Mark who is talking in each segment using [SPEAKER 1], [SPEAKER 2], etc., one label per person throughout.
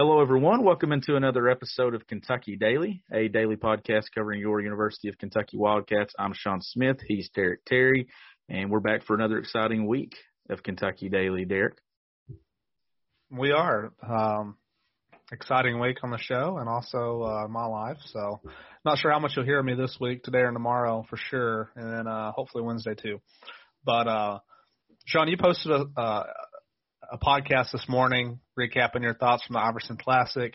[SPEAKER 1] Hello, everyone. Welcome into another episode of Kentucky Daily, a daily podcast covering your University of Kentucky Wildcats. I'm Sean Smith. He's Derek Terry, and we're back for another exciting week of Kentucky Daily. Derek.
[SPEAKER 2] We are. Um, exciting week on the show and also uh, my life. So, not sure how much you'll hear me this week, today or tomorrow for sure, and then uh, hopefully Wednesday too. But uh, Sean, you posted a, uh, a podcast this morning recapping your thoughts from the Iverson Classic.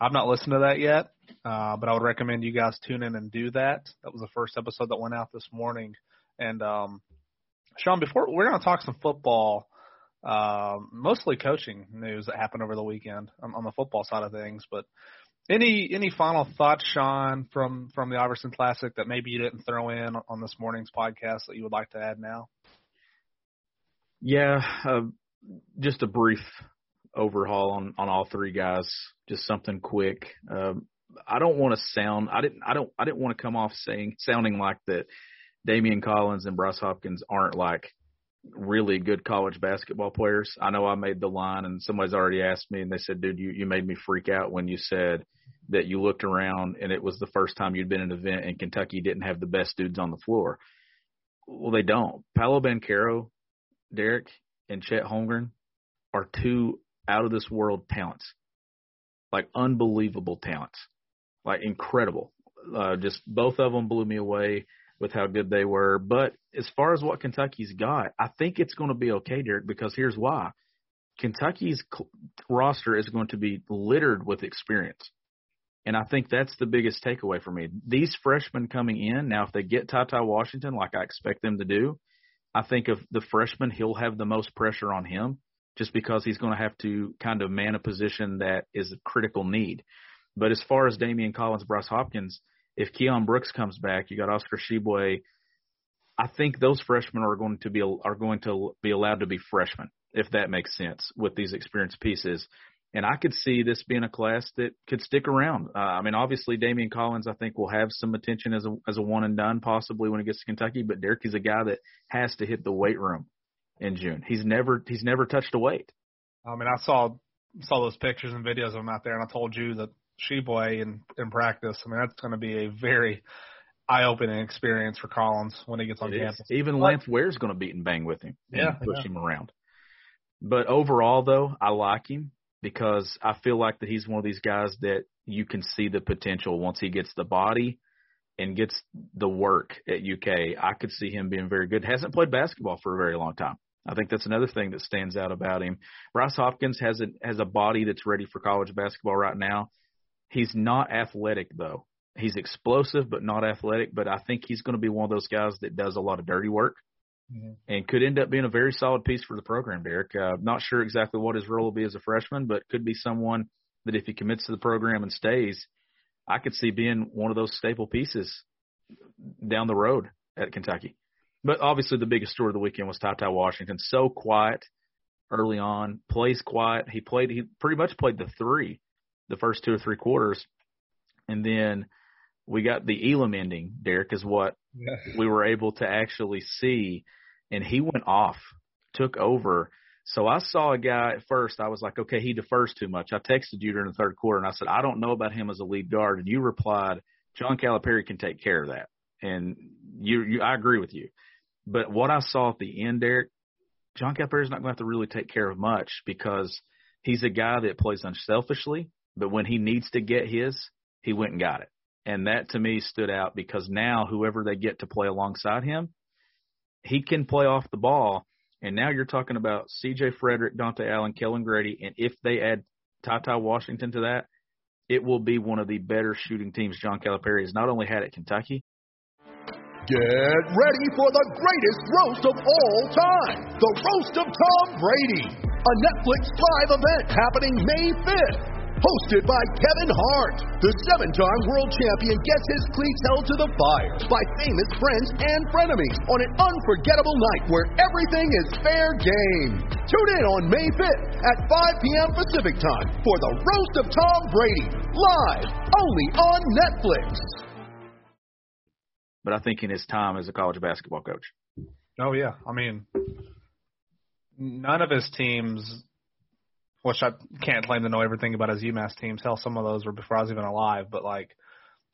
[SPEAKER 2] I've not listened to that yet, uh, but I would recommend you guys tune in and do that. That was the first episode that went out this morning. And um, Sean, before we're going to talk some football, uh, mostly coaching news that happened over the weekend on, on the football side of things. But any any final thoughts, Sean, from from the Iverson Classic that maybe you didn't throw in on this morning's podcast that you would like to add now?
[SPEAKER 1] Yeah, uh, just a brief overhaul on on all three guys. Just something quick. Um, I don't want to sound. I didn't. I don't. I didn't want to come off saying sounding like that. Daimion Collins and Bryce Hopkins aren't like really good college basketball players. I know I made the line, and somebody's already asked me, and they said, "Dude, you you made me freak out when you said." That you looked around and it was the first time you'd been in an event and Kentucky didn't have the best dudes on the floor. Well, they don't. Paolo Banchero, Derek, and Chet Holmgren are two out of this world talents, like unbelievable talents, like incredible. Uh, just both of them blew me away with how good they were. But as far as what Kentucky's got, I think it's going to be okay, Derek, because here's why. Kentucky's roster is going to be littered with experience. And I think that's the biggest takeaway for me. These freshmen coming in, now if they get Ty Ty Washington like I expect them to do, I think of the freshman, he'll have the most pressure on him just because he's going to have to kind of man a position that is a critical need. But as far as Daimion Collins, Bryce Hopkins, if Keion Brooks comes back, you got Oscar Tshiebwe. I think those freshmen are going to be are going to be allowed to be freshmen, if that makes sense, with these experienced pieces. And I could see this being a class that could stick around. Uh, I mean, obviously Daimion Collins, I think, will have some attention as a as a one and done possibly when he gets to Kentucky. But Derek is a guy that has to hit the weight room in June. He's never he's never touched a weight.
[SPEAKER 2] I mean, I saw saw those pictures and videos of him out there, and I told you that Tshiebwe in in practice. I mean, that's going to be a very eye-opening experience for Collins when he gets on
[SPEAKER 1] It
[SPEAKER 2] campus.
[SPEAKER 1] is. Even Lance Ware's going to beat and bang with him. and
[SPEAKER 2] Yeah,
[SPEAKER 1] push
[SPEAKER 2] yeah.
[SPEAKER 1] him around. But overall, though, I like him because I feel like that he's one of these guys that you can see the potential once he gets the body and gets the work at UK. I could see him being very good. Hasn't played basketball for a very long time. I think that's another thing that stands out about him. Bryce Hopkins has a has a body that's ready for college basketball right now. He's not athletic though. He's explosive but not athletic, but I think he's going to be one of those guys that does a lot of dirty work
[SPEAKER 2] Mhm.
[SPEAKER 1] and could end up being a very solid piece for the program, Derek. Uh, not sure exactly what his role will be as a freshman, but could be someone that if he commits to the program and stays, I could see being one of those staple pieces down the road at Kentucky. But obviously, the biggest story of the weekend was Ty Ty Washington. So quiet early on, plays quiet. He played. He pretty much played the three, the first two or three quarters, and then we got the Elam ending. Derek is what
[SPEAKER 2] Yeah.
[SPEAKER 1] we were able to actually see, and he went off, took over. So I saw a guy at first. I was like, okay, he defers too much. I texted you during the third quarter, and I said, I don't know about him as a lead guard, and you replied, John Calipari can take care of that, and you, you, I agree with you. But what I saw at the end, Derek, John Calipari's not going to have to really take care of much because he's a guy that plays unselfishly, but when he needs to get his, he went and got it. And that to me stood out because now whoever they get to play alongside him, he can play off the ball. And now you're talking about CJ Frederick, Dontaie Allen, Kellen Grady, and if they add Ty Washington to that, it will be one of the better shooting teams John Calipari has not only had at Kentucky.
[SPEAKER 3] Get ready for the greatest roast of all time the Roast of Tom Brady, a Netflix live event happening May 5th. Hosted by Kevin Hart, the seven time world champion gets his cleats held to the fire by famous friends and frenemies on an unforgettable night where everything is fair game. Tune in on May 5th at 5 p.m. Pacific time for the Roast of Tom Brady, live only on Netflix.
[SPEAKER 1] But I think in his time as a college basketball coach.
[SPEAKER 2] Oh yeah, I mean, none of his teams which I can't claim to know everything about his UMass teams. Hell, some of those were before I was even alive. But like,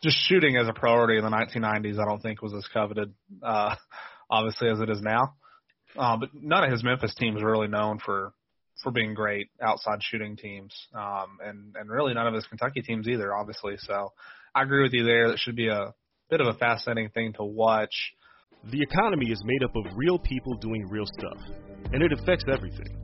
[SPEAKER 2] just shooting as a priority in the 1990s, I don't think was as coveted, uh, obviously as it is now. Uh, but none of his Memphis teams were really known for for being great outside shooting teams, um, and and really none of his Kentucky teams either, obviously. So I agree with you there. That should be a bit of a fascinating thing to watch.
[SPEAKER 4] The economy is made up of real people doing real stuff, and it affects everything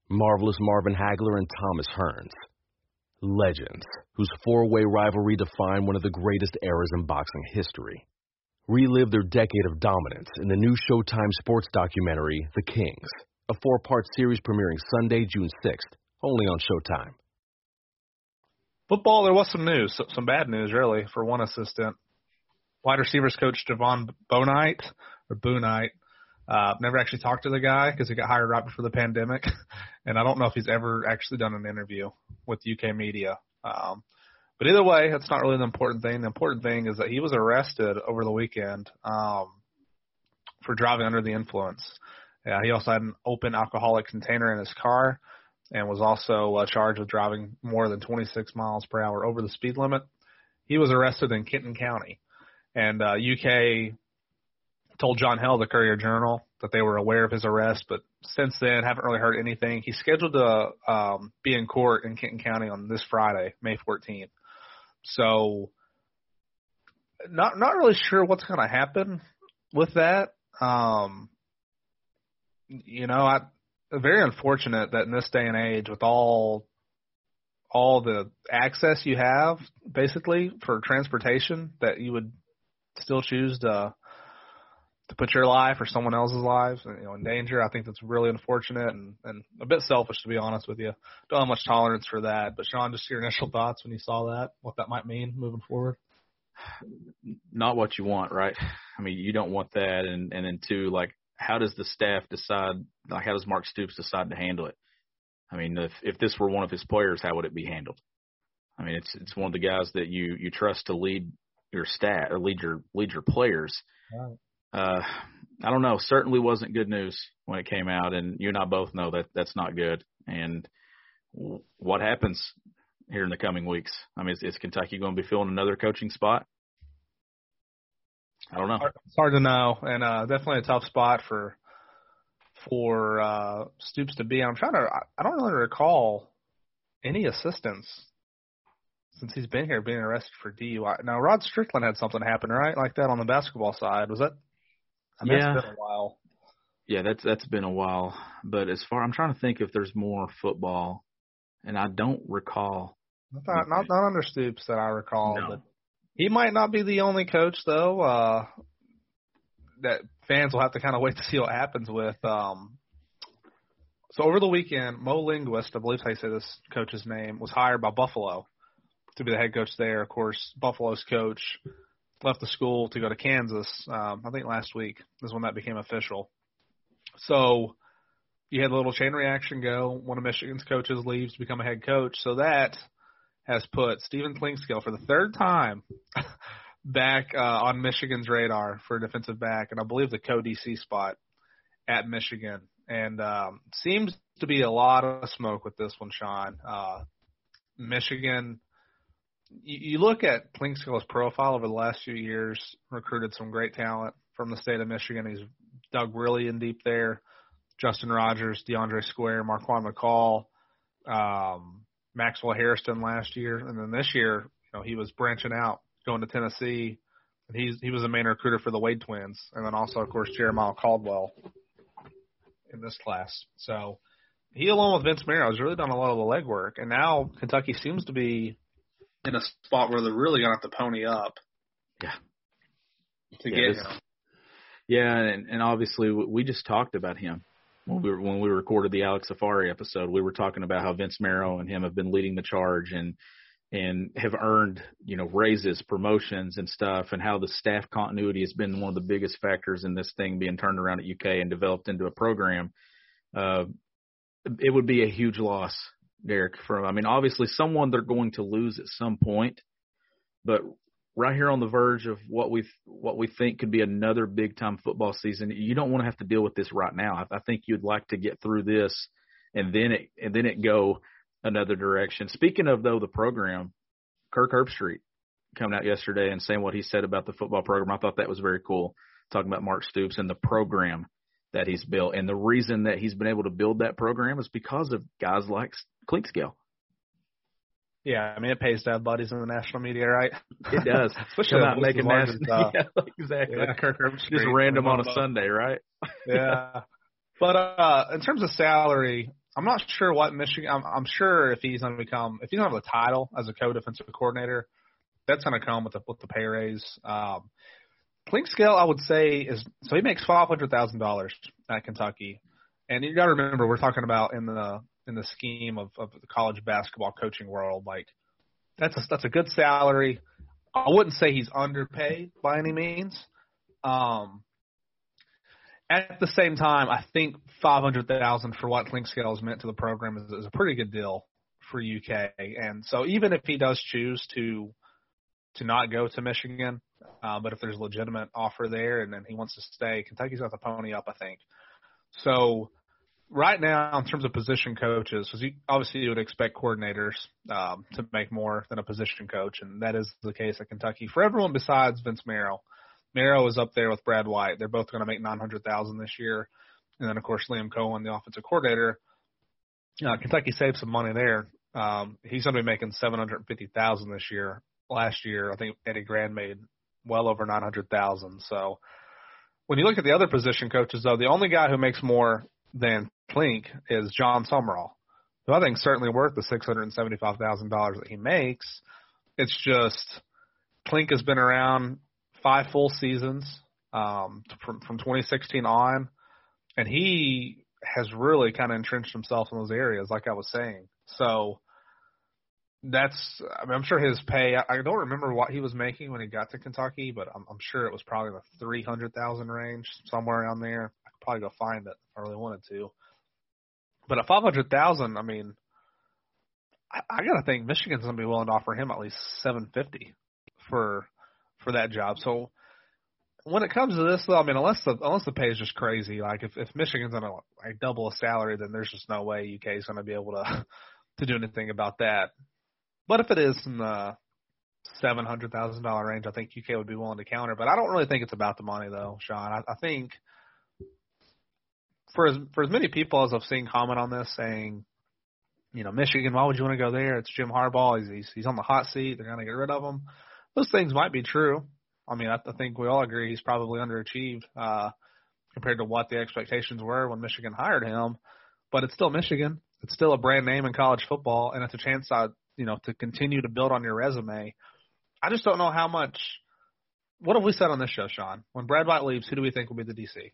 [SPEAKER 5] Marvelous Marvin Hagler and Thomas Hearns. Legends, whose four way rivalry defined one of the greatest eras in boxing history. Relive their decade of dominance in the new Showtime sports documentary, The Kings, a four part series premiering Sunday, June 6th, only on Showtime.
[SPEAKER 2] Football, there was some news, some bad news, really, for one assistant. Wide receivers coach Jovon Bonite, or Boonite, uh, never actually talked to the guy because he got hired right before the pandemic, and I don't know if he's ever actually done an interview with UK media. Um, but either way, that's not really the important thing. The important thing is that he was arrested over the weekend um, for driving under the influence. Yeah, he also had an open alcoholic container in his car and was also uh, charged with driving more than 26 miles per hour over the speed limit. He was arrested in Kenton County, and uh, UK told Jon Hale, the Courier Journal, that they were aware of his arrest, but since then haven't really heard anything. He's scheduled to um, be in court in Kenton County on this Friday, May 14th. So, not not really sure what's going to happen with that. Um, you know, I very unfortunate that in this day and age, with all all the access you have, basically for transportation, that you would still choose to to put your life or someone else's lives you know in danger. I think that's really unfortunate and and a bit selfish to be honest with you. Don't have much tolerance for that. But Sean, just your initial thoughts when you saw that, what that might mean moving forward.
[SPEAKER 1] Not what you want, right? I mean, you don't want that, and and then two, like, how does the staff decide? Like, how does Mark Stoops decide to handle it? I mean, if if this were one of his players, how would it be handled? I mean, it's it's one of the guys that you you trust to lead your staff or lead your lead your players. Right uh, I don't know. Certainly wasn't good news when it came out, and you and I both know that that's not good. And what happens here in the coming weeks? I mean, is, is Kentucky going to be filling another coaching spot? I don't know.
[SPEAKER 2] It's hard to know, and uh, definitely a tough spot for for uh, Stoops to be. I'm trying to. I don't really recall any assistance since he's been here being arrested for DUI. Now Rod Strickland had something happen, right, like that on the basketball side. Was that I mean, yeah. it's been a while.
[SPEAKER 1] Yeah, that's that's been a while. But as far I'm trying to think if there's more football, and I don't recall.
[SPEAKER 2] Not not, not under Stoops that I recall,
[SPEAKER 1] no.
[SPEAKER 2] but he might not be the only coach though. Uh, that fans will have to kind of wait to see what happens with. Um, so over the weekend, Mo Linguist, I believe I say this coach's name, was hired by Buffalo to be the head coach there. Of course, Buffalo's coach left the school to go to Kansas. Um, I think last week is when that became official. So you had a little chain reaction go. One of Michigan's coaches leaves to become a head coach. So that has put Stephen Clinkscale for the third time back uh, on Michigan's radar for a defensive back, and I believe the co-DC spot at Michigan. And um, seems to be a lot of smoke with this one, Sean. Uh, Michigan. You, look at Clinkscale's profile over the last few years. Recruited some great talent from the state of Michigan. He's dug really in deep there. Justin Rogers, DeAndre Square, Marquan McCall, um, Maxwell Hairston last year, and then this year, you know, he was branching out, going to Tennessee, and he's he was a main recruiter for the Wade twins, and then also, of course, Jeremiah Caldwell in this class. So he, along with Vince Marrow, has really done a lot of the legwork, and now Kentucky seems to be in a spot where they're really to have to pony up.
[SPEAKER 1] Yeah.
[SPEAKER 2] To
[SPEAKER 1] Yeah,
[SPEAKER 2] get
[SPEAKER 1] this-
[SPEAKER 2] him.
[SPEAKER 1] Yeah, and, and obviously we just talked about him when we were, when we recorded the Alex Safari episode. We were talking about how Vince Marrow and him have been leading the charge and and have earned you know raises, promotions, and stuff, and how the staff continuity has been one of the biggest factors in this thing being turned around at UK and developed into a program. Uh, it would be a huge loss, Derek. from? I mean, obviously someone they're going to lose at some point, but right here on the verge of what we what we think could be another big time football season. You don't want to have to deal with this right now. I, I think you'd like to get through this and then it and then it go another direction. Speaking of though the program, Kirk Herbstreit coming out yesterday and saying what he said about the football program. I thought that was very cool. Talking about Mark Stoops and the program that he's built, and the reason that he's been able to build that program is because of guys like Clinkscale.
[SPEAKER 2] Yeah, I mean, it pays to have buddies in the national media, right?
[SPEAKER 1] It does.
[SPEAKER 2] Especially with
[SPEAKER 1] making national.
[SPEAKER 2] uh,
[SPEAKER 1] yeah, exactly.
[SPEAKER 2] yeah, Kirk.
[SPEAKER 1] Just random on a
[SPEAKER 2] Sunday.
[SPEAKER 1] Sunday, right?
[SPEAKER 2] yeah. But uh in terms of salary, I'm not sure what Michigan. I'm, I'm sure if he's going to become, if he's going to have the title as a co-defensive coordinator, that's going to come with the with the pay raise. Um, Clinkscale, I would say, is so he makes five hundred thousand dollars at Kentucky, and you got to remember we're talking about in the in the scheme of, of the college basketball coaching world, like that's a that's a good salary. I wouldn't say he's underpaid by any means. Um, at the same time, I think five hundred thousand for what Clinkscale has meant to the program is, is a pretty good deal for UK. And so even if he does choose to to not go to Michigan, uh, but if there's a legitimate offer there and then he wants to stay, Kentucky's got the pony up, I think. So right now, in terms of position coaches, because you, obviously you would expect coordinators um, to make more than a position coach, and that is the case at Kentucky for everyone besides Vince Marrow. Marrow is up there with Brad White. They're both going to make nine hundred thousand this year, and then of course Liam Coen, the offensive coordinator. Uh, Kentucky saved some money there. Um, he's going to be making seven hundred fifty thousand this year. Last year, I think Eddie Gran made well over nine hundred thousand. So when you look at the other position coaches, though, the only guy who makes more than Clink is Jon Sumrall, who I think is certainly worth the six hundred and seventy-five thousand dollars that he makes. It's just Clink has been around five full seasons um, from from 2016 on, and he has really kind of entrenched himself in those areas, like I was saying. So that's I mean, I'm sure his pay. I, I don't remember what he was making when he got to Kentucky, but I'm, I'm sure it was probably the three hundred thousand range, somewhere around there. I could probably go find it if I really wanted to. But at five hundred thousand, I mean, I, I gotta think Michigan's gonna be willing to offer him at least seven fifty for for that job. So when it comes to this, though, I mean, unless the unless the pay is just crazy, like if if Michigan's gonna like double a salary, then there's just no way UK is gonna be able to to do anything about that. But if it is in the seven hundred thousand dollar range, I think UK would be willing to counter. But I don't really think it's about the money, though, Sean. I, I think for as for as many people as I've seen comment on this, saying, you know, Michigan, why would you want to go there? It's Jim Harbaugh. He's he's, he's on the hot seat. They're gonna get rid of him. Those things might be true. I mean, I, I think we all agree he's probably underachieved uh, compared to what the expectations were when Michigan hired him. But it's still Michigan. It's still a brand name in college football, and it's a chance, uh, you know, to continue to build on your resume. I just don't know how much. What have we said on this show, Sean? When Brad White leaves, who do we think will be the DC?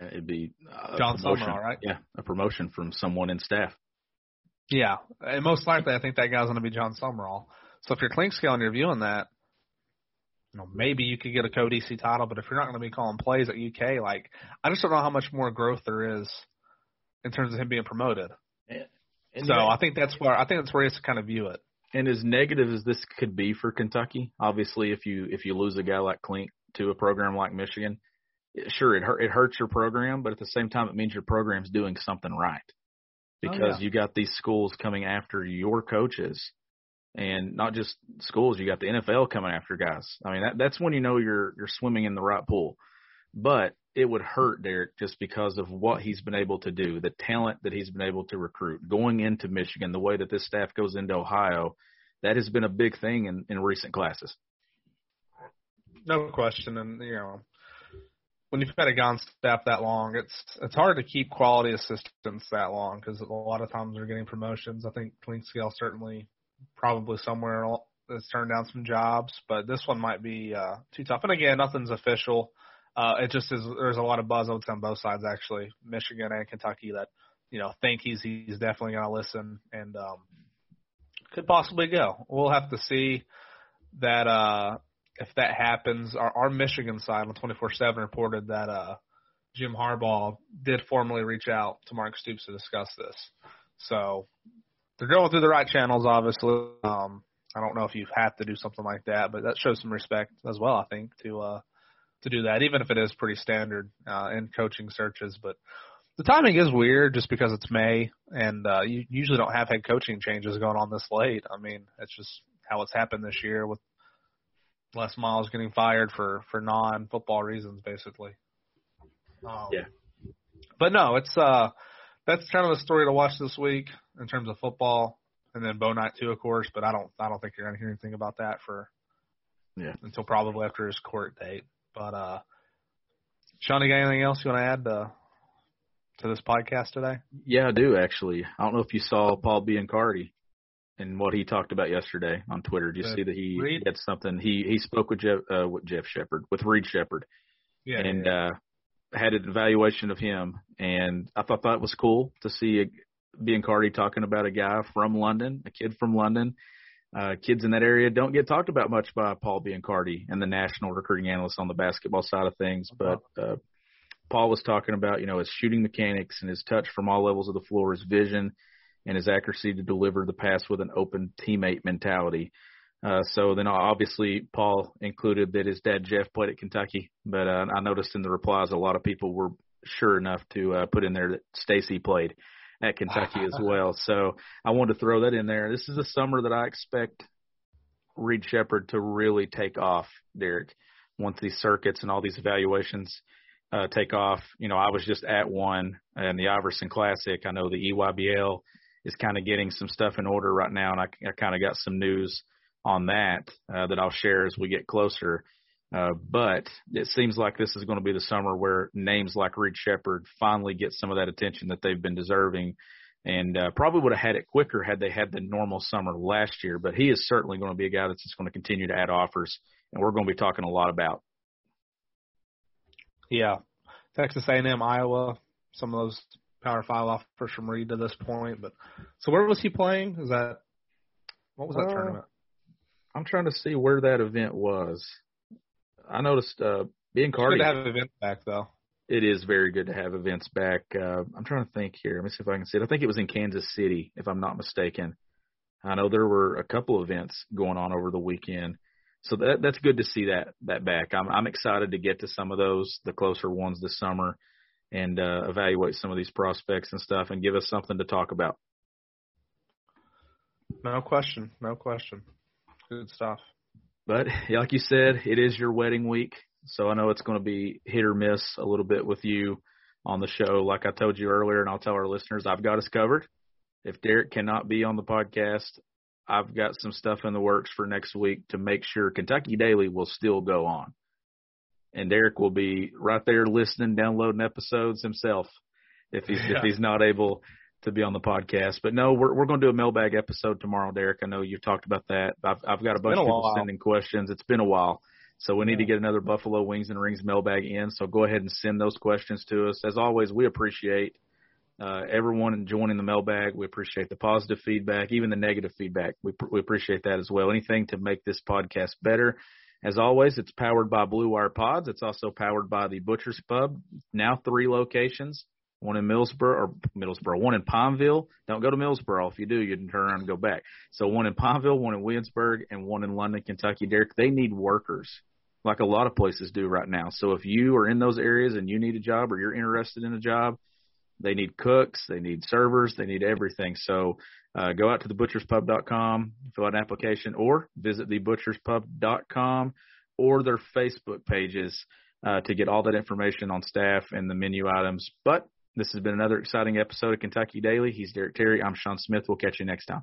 [SPEAKER 1] It'd be a
[SPEAKER 2] John
[SPEAKER 1] promotion.
[SPEAKER 2] Sumrall, right?
[SPEAKER 1] Yeah, a promotion from someone in staff.
[SPEAKER 2] Yeah, and most likely, I think that guy's going to be Jon Sumrall. So if you're Clinkscale and you're viewing that, you know, maybe you could get a co-DC title, but if you're not going to be calling plays at UK, like I just don't know how much more growth there is in terms of him being promoted.
[SPEAKER 1] And
[SPEAKER 2] so
[SPEAKER 1] know-
[SPEAKER 2] I think that's where I think that's where he has to kind of view it.
[SPEAKER 1] And as negative as this could be for Kentucky, obviously, if you if you lose a guy like Clink to a program like Michigan, sure it hurt, it hurts your program, but at the same time, it means your program's doing something right. Oh, because
[SPEAKER 2] oh, yeah.
[SPEAKER 1] you got these schools coming after your coaches and not just schools, you got the NFL coming after guys. I mean, that, that's when you know you're you're swimming in the right pool. But it would hurt Derek just because of what he's been able to do, the talent that he's been able to recruit, going into Michigan, the way that this staff goes into Ohio. That has been a big thing in, in recent classes.
[SPEAKER 2] No question, and you know, when you've had a gun staff that long, it's it's hard to keep quality assistants that long because a lot of times they're getting promotions. I think Clinkscale certainly probably somewhere has turned down some jobs, but this one might be uh, too tough. And again, nothing's official. Uh, it just is. There's a lot of buzz on both sides, actually, Michigan and Kentucky, that you know think he's he's definitely going to listen and um, could possibly go. We'll have to see that uh, if that happens. Our, our Michigan side on 24/7 reported that uh, Jim Harbaugh did formally reach out to Mark Stoops to discuss this. So they're going through the right channels, obviously. Um, I don't know if you have to do something like that, but that shows some respect as well, I think, to uh, to do that, even if it is pretty standard uh, in coaching searches. But the timing is weird just because it's May, and uh, you usually don't have head coaching changes going on this late. I mean, it's just how it's happened this year with Les Miles getting fired for for non football reasons, basically. Um,
[SPEAKER 1] yeah.
[SPEAKER 2] But no, it's uh that's kind of a story to watch this week in terms of football, and then Bouknight too, of course. But I don't I don't think you're gonna hear anything about that for
[SPEAKER 1] yeah
[SPEAKER 2] until probably after his court date. But uh, Sean, you got anything else you want to add to to this podcast today?
[SPEAKER 1] Yeah, I do actually. I don't know if you saw Paul Biancardi and what he talked about yesterday on Twitter. Did you see that he
[SPEAKER 2] Reed?
[SPEAKER 1] had something? He he spoke with Jeff uh, with Jeff Sheppard with Reed Sheppard,
[SPEAKER 2] Yeah,
[SPEAKER 1] and uh, had an evaluation of him, and I thought that was cool to see a, Biancardi talking about a guy from London, a kid from London. Uh, kids in that area don't get talked about much by Paul Biancardi and the national recruiting analyst on the basketball side of things, but uh, Paul was talking about, you know, his shooting mechanics and his touch from all levels of the floor, his vision and his accuracy to deliver the pass with an open teammate mentality. Uh, so then obviously Paul included that his dad Jeff played at Kentucky, but uh, I noticed in the replies a lot of people were sure enough to uh, put in there that Stacy played at Kentucky as well. So I wanted to throw that in there. This is a summer that I expect Reed Sheppard to really take off, Derek, once these circuits and all these evaluations uh, take off. You know, I was just at one in the Iverson Classic. I know the EYBL is kind of getting some stuff in order right now, and I, I kind of got some news on that uh, that I'll share as we get closer. Uh, but it seems like this is going to be the summer where names like Reed Sheppard finally get some of that attention that they've been deserving. And uh, probably would have had it quicker had they had the normal summer last year. But he is certainly going to be a guy that's just going to continue to add offers, and we're going to be talking a lot about.
[SPEAKER 2] Yeah, Texas A&M, Iowa, some of those Power Five offers from Reed to this point. But so where was he playing? Is that what was that
[SPEAKER 1] Uh,
[SPEAKER 2] tournament?
[SPEAKER 1] I'm trying to see where that event was. I noticed uh, being
[SPEAKER 2] It's good to have events back though.
[SPEAKER 1] it is very good to have events back. Uh, I'm trying to think here. Let me see if I can see it. I think it was in Kansas City, if I'm not mistaken. I know there were a couple events going on over the weekend, so that that's good to see that that back. I'm I'm excited to get to some of those, the closer ones this summer, and uh, evaluate some of these prospects and stuff, and give us something to talk about.
[SPEAKER 2] No question, no question. Good stuff.
[SPEAKER 1] But like you said, it is your wedding week, so I know it's going to be hit or miss a little bit with you on the show. Like I told you earlier, and I'll tell our listeners, I've got us covered. If Derek cannot be on the podcast, I've got some stuff in the works for next week to make sure Kentucky Daily will still go on. And Derek will be right there listening, downloading episodes himself if he's if he's not able to be on the podcast. But no, we're we're going to do a mailbag episode tomorrow, Derek. I know you've talked about that. I've I've got a bunch of people
[SPEAKER 2] while.
[SPEAKER 1] sending questions. It's been a while. So we need to get another Buffalo Wings and Rings mailbag in. So go ahead and send those questions to us. As always, we appreciate uh, everyone joining the mailbag. We appreciate the positive feedback, even the negative feedback. We, pr- we appreciate that as well. Anything to make this podcast better. As always, it's powered by Blue Wire Pods. It's also powered by the Butcher's Pub. Now three locations. One in Millsboro or Middlesboro, one in Pineville. Don't go to Millsboro. If you do, you can turn around and go back. So one in Pineville, one in Williamsburg, and one in London, Kentucky. Derek, they need workers like a lot of places do right now. So if you are in those areas and you need a job or you're interested in a job, they need cooks, they need servers, they need everything. So uh, go out to thebutcherspub.com, fill out an application, or visit thebutcherspub.com or their Facebook pages uh, to get all that information on staff and the menu items. But this has been another exciting episode of Kentucky Daily. He's Derek Terry. I'm Sean Smith. We'll catch you next time.